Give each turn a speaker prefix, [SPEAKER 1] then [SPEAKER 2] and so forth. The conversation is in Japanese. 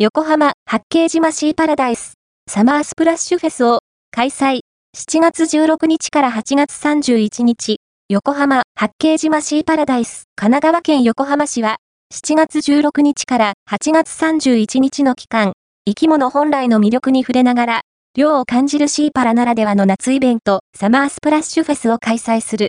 [SPEAKER 1] 横浜八景島シーパラダイスサマースプラッシュフェスを開催。7月16日から8月31日、横浜八景島シーパラダイス神奈川県横浜市は7月16日から8月31日の期間、生き物本来の魅力に触れながら、量を感じるシーパラならではの夏イベント、サマースプラッシュフェスを開催する。